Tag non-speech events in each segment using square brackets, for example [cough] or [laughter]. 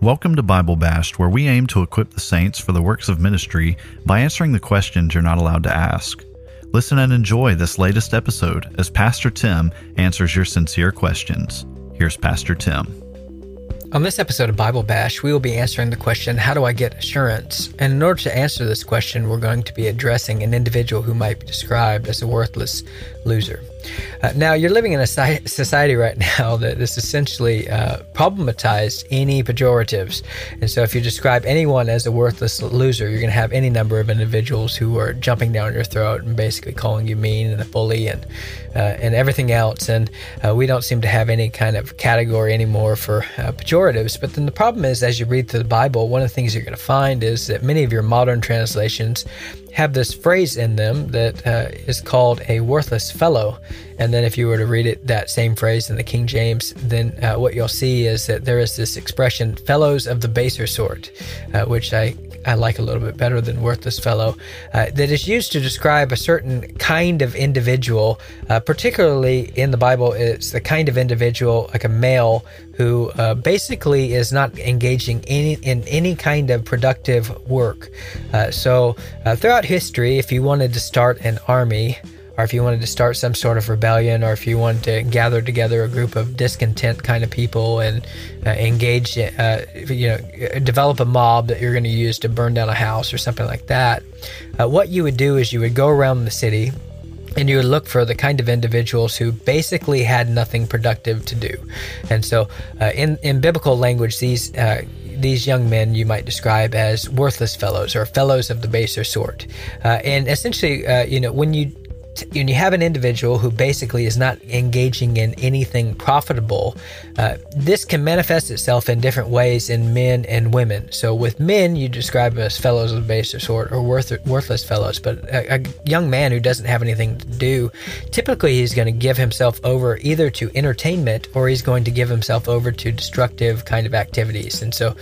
Welcome to Bible Bashed, where we aim to equip the saints for the works of ministry by answering the questions you're not allowed to ask. Listen and enjoy this latest episode as Pastor Tim answers your sincere questions. Here's Pastor Tim. On this episode of Bible Bash, we will be answering the question, How do I get assurance? And in order to answer this question, we're going to be addressing an individual who might be described as a worthless loser. Uh, now, you're living in a society right [laughs] now that is essentially uh, problematized any pejoratives. And so, if you describe anyone as a worthless loser, you're going to have any number of individuals who are jumping down your throat and basically calling you mean and a bully and uh, and everything else. And uh, we don't seem to have any kind of category anymore for uh, pejoratives. But then the problem is, as you read through the Bible, one of the things you're going to find is that many of your modern translations have this phrase in them that uh, is called a worthless fellow. And then, if you were to read it, that same phrase in the King James, then uh, what you'll see is that there is this expression, fellows of the baser sort, uh, which I, I like a little bit better than worthless fellow, uh, that is used to describe a certain kind of individual. Uh, particularly in the Bible, it's the kind of individual, like a male, who uh, basically is not engaging any, in any kind of productive work. Uh, so, uh, throughout history, if you wanted to start an army, or if you wanted to start some sort of rebellion, or if you wanted to gather together a group of discontent kind of people and uh, engage, uh, you know, develop a mob that you're going to use to burn down a house or something like that, uh, what you would do is you would go around the city and you would look for the kind of individuals who basically had nothing productive to do. And so, uh, in in biblical language, these uh, these young men you might describe as worthless fellows or fellows of the baser sort. Uh, and essentially, uh, you know, when you when you have an individual who basically is not engaging in anything profitable, uh, this can manifest itself in different ways in men and women. So, with men, you describe them as fellows of the baser sort or worth, worthless fellows. But a, a young man who doesn't have anything to do, typically he's going to give himself over either to entertainment or he's going to give himself over to destructive kind of activities. And so,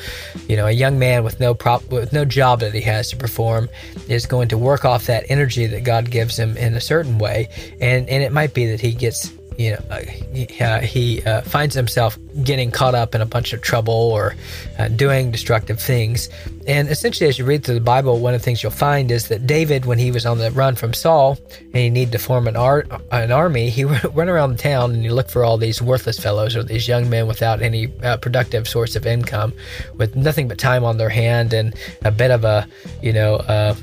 you know, a young man with no prop with no job that he has to perform is going to work off that energy that God gives him in a certain certain way, and and it might be that he gets you know uh, he, uh, he uh, finds himself getting caught up in a bunch of trouble or uh, doing destructive things. And essentially, as you read through the Bible, one of the things you'll find is that David, when he was on the run from Saul and he needed to form an, ar- an army, he [laughs] went around the town and he looked for all these worthless fellows or these young men without any uh, productive source of income, with nothing but time on their hand and a bit of a, you know, uh,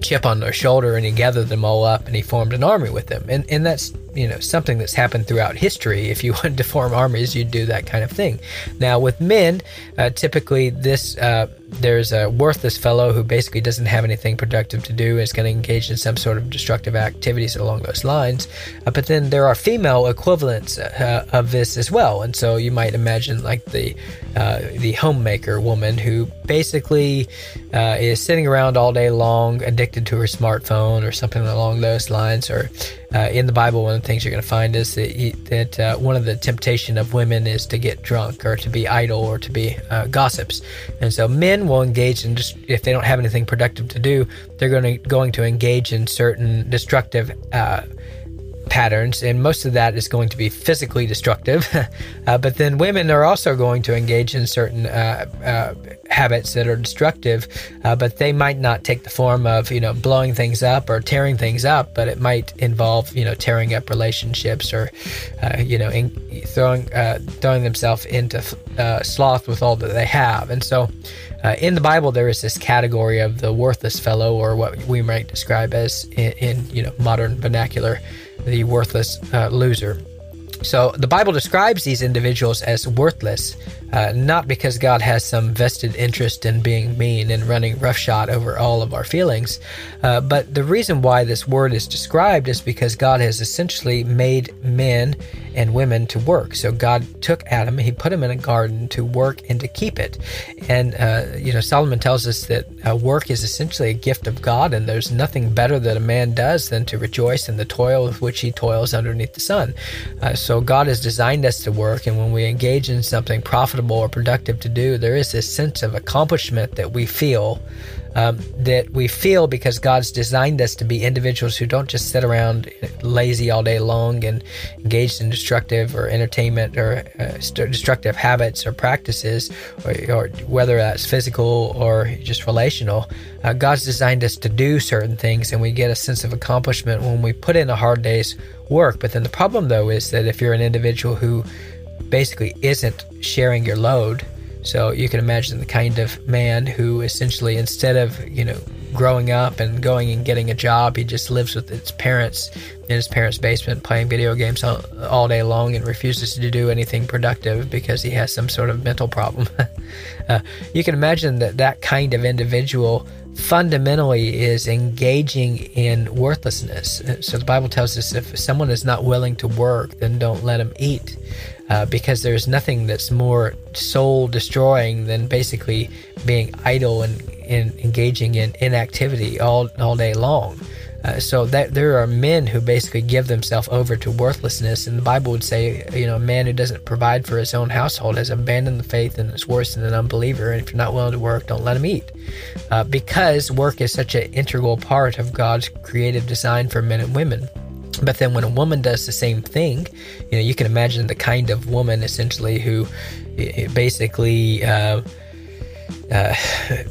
chip on their shoulder and he gathered them all up and he formed an army with them. And and that's you know something that's happened throughout history. If you [laughs] wanted to form armies, you'd do that kind of thing. Now with men, uh, typically this uh, there's a worthless fellow who basically doesn't have anything productive to do, and is going to engage in some sort of destructive activities along those lines. Uh, but then there are female equivalents uh, of this as well, and so you might imagine like the uh, the homemaker woman who basically uh, is sitting around all day long, addicted to her smartphone or something along those lines, or uh, in the Bible, one of the things you're going to find is that, he, that uh, one of the temptation of women is to get drunk or to be idle or to be uh, gossips. And so men will engage in just if they don't have anything productive to do, they're going to going to engage in certain destructive uh, patterns, and most of that is going to be physically destructive. [laughs] uh, but then women are also going to engage in certain uh, uh, habits that are destructive, uh, but they might not take the form of you know blowing things up or tearing things up, but it might involve you know tearing up relationships or uh, you know in, throwing uh, throwing themselves into sloth with all that they have, and so. Uh, in the Bible, there is this category of the worthless fellow, or what we might describe as, in, in you know modern vernacular, the worthless uh, loser. So the Bible describes these individuals as worthless, uh, not because God has some vested interest in being mean and running roughshod over all of our feelings, uh, but the reason why this word is described is because God has essentially made men and women to work. So God took Adam, he put him in a garden to work and to keep it. And, uh, you know, Solomon tells us that uh, work is essentially a gift of God, and there's nothing better that a man does than to rejoice in the toil with which he toils underneath the sun. Uh, so God has designed us to work, and when we engage in something profitable or productive to do, there is this sense of accomplishment that we feel um, that we feel because God's designed us to be individuals who don't just sit around lazy all day long and engaged in destructive or entertainment or uh, destructive habits or practices, or, or, whether that's physical or just relational. Uh, God's designed us to do certain things, and we get a sense of accomplishment when we put in a hard day's work. But then the problem, though, is that if you're an individual who basically isn't sharing your load, so you can imagine the kind of man who essentially, instead of, you know, growing up and going and getting a job, he just lives with his parents in his parents' basement playing video games all, all day long and refuses to do anything productive because he has some sort of mental problem. [laughs] uh, you can imagine that that kind of individual fundamentally is engaging in worthlessness. So the Bible tells us if someone is not willing to work, then don't let him eat uh, because there's nothing that's more soul destroying than basically being idle and, and engaging in inactivity all, all day long. Uh, so that there are men who basically give themselves over to worthlessness, and the Bible would say, you know, a man who doesn't provide for his own household has abandoned the faith and is worse than an unbeliever. And if you're not willing to work, don't let him eat, uh, because work is such an integral part of God's creative design for men and women. But then when a woman does the same thing, you know, you can imagine the kind of woman essentially who basically uh, uh,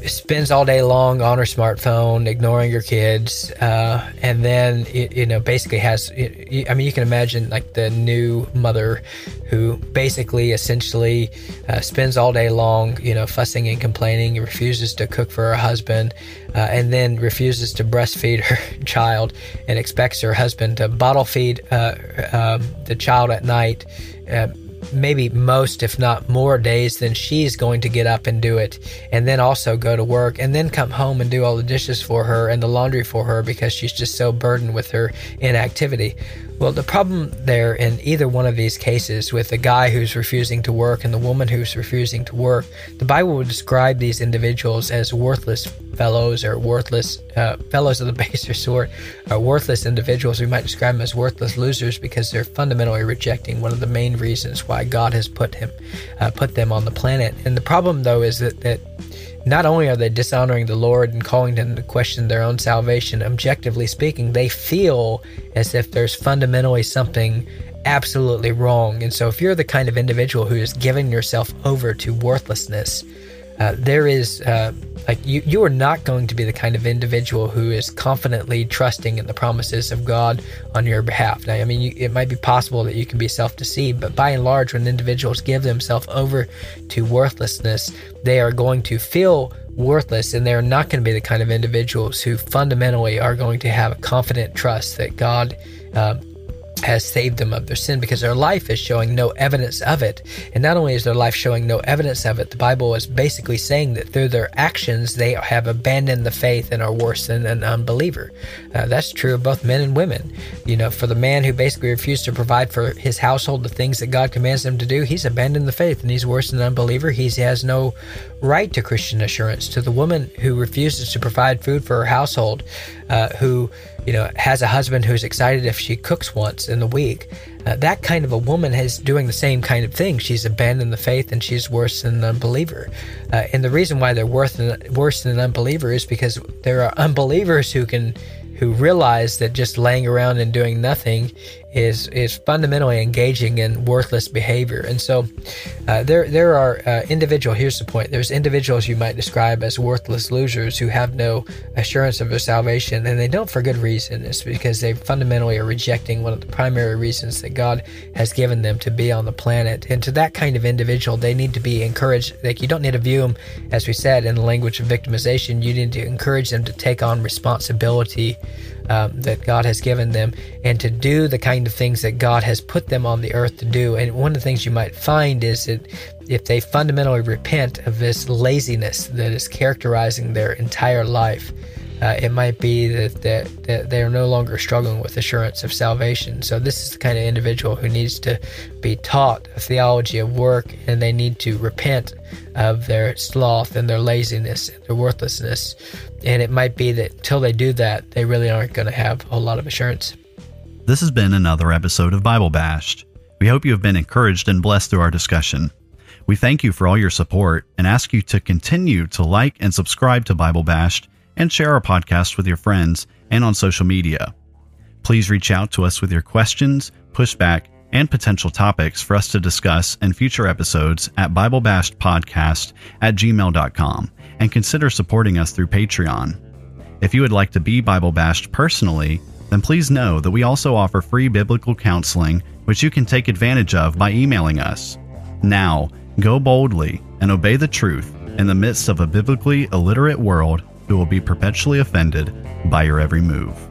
spends all day long on her smartphone, ignoring her kids, uh, and then it, you know basically has. I mean, you can imagine like the new mother who basically, essentially, uh, spends all day long, you know, fussing and complaining, refuses to cook for her husband, uh, and then refuses to breastfeed [laughs] her child, and expects her husband to bottle feed uh, um, the child at night uh, maybe most, if not more days than she's going to get up and do it, and then also go to work, and then come home and do all the dishes for her and the laundry for her because she's just so burdened with her inactivity. Well, the problem there in either one of these cases, with the guy who's refusing to work and the woman who's refusing to work, the Bible would describe these individuals as worthless fellows or worthless uh, fellows of the [laughs] baser sort, or worthless individuals. We might describe them as worthless losers because they're fundamentally rejecting one of the main reasons why God has put him, uh, put them on the planet. And the problem, though, is that that not only are they dishonoring the Lord and calling them to question their own salvation, objectively speaking, they feel as if there's fundamentally something absolutely wrong. And so, if you're the kind of individual who is giving yourself over to worthlessness, uh, there is uh, like you, you are not going to be the kind of individual who is confidently trusting in the promises of God on your behalf. Now, I mean, you, it might be possible that you can be self deceived, but by and large, when individuals give themselves over to worthlessness, they are going to feel worthless and they're not going to be the kind of individuals who fundamentally are going to have a confident trust that God. Uh, has saved them of their sin because their life is showing no evidence of it. And not only is their life showing no evidence of it, the Bible is basically saying that through their actions, they have abandoned the faith and are worse than an unbeliever. Uh, that's true of both men and women. You know, for the man who basically refused to provide for his household the things that God commands him to do, he's abandoned the faith and he's worse than an unbeliever. He has no right to Christian assurance. To the woman who refuses to provide food for her household, uh, who you know has a husband who's excited if she cooks once in the week. Uh, that kind of a woman is doing the same kind of thing. She's abandoned the faith and she's worse than an unbeliever. Uh, and the reason why they're worse than, worse than an unbeliever is because there are unbelievers who can who realize that just laying around and doing nothing is is fundamentally engaging in worthless behavior. And so uh, there there are uh, individual. Here's the point: there's individuals you might describe as worthless losers who have no assurance of their salvation, and they don't for good reason. It's because they fundamentally are rejecting one of the primary reasons that God has given them to be on the planet. And to that kind of individual, they need to be encouraged. Like you don't need to view them, as we said, in the language of victimization. You need to encourage them to take on responsibility um, that God has given them and to do the kind of things that God has put them on the earth to do. And one of the things you might find is that if they fundamentally repent of this laziness that is characterizing their entire life, uh, it might be that, that, that they're no longer struggling with assurance of salvation. So, this is the kind of individual who needs to be taught a theology of work and they need to repent of their sloth and their laziness and their worthlessness. And it might be that until they do that, they really aren't going to have a lot of assurance. This has been another episode of Bible Bashed. We hope you have been encouraged and blessed through our discussion. We thank you for all your support and ask you to continue to like and subscribe to Bible Bashed and share our podcast with your friends and on social media. Please reach out to us with your questions, pushback, and potential topics for us to discuss in future episodes at BibleBashedPodcast at gmail.com and consider supporting us through Patreon. If you would like to be Bible Bashed personally, then please know that we also offer free biblical counseling, which you can take advantage of by emailing us. Now, go boldly and obey the truth in the midst of a biblically illiterate world who will be perpetually offended by your every move.